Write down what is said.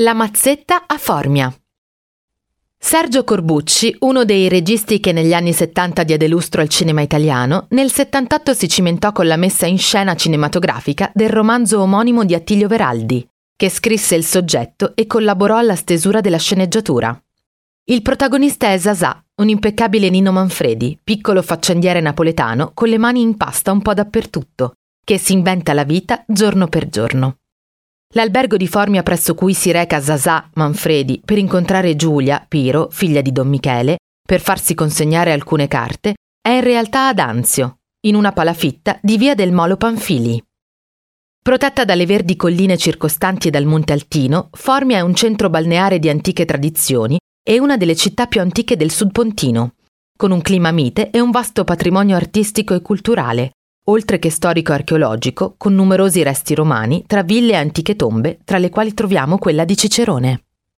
La mazzetta a Formia. Sergio Corbucci, uno dei registi che negli anni 70 diede lustro al cinema italiano, nel 78 si cimentò con la messa in scena cinematografica del romanzo omonimo di Attilio Veraldi, che scrisse il soggetto e collaborò alla stesura della sceneggiatura. Il protagonista è Zazà, un impeccabile Nino Manfredi, piccolo faccendiere napoletano con le mani in pasta un po' dappertutto, che si inventa la vita giorno per giorno. L'albergo di Formia presso cui si reca Zazà Manfredi per incontrare Giulia, Piro, figlia di Don Michele, per farsi consegnare alcune carte, è in realtà ad Anzio, in una palafitta di via del Molo Panfili. Protetta dalle verdi colline circostanti e dal Monte Altino, Formia è un centro balneare di antiche tradizioni e una delle città più antiche del Sud Pontino, con un clima mite e un vasto patrimonio artistico e culturale, oltre che storico-archeologico, con numerosi resti romani tra ville e antiche tombe, tra le quali troviamo quella di Cicerone.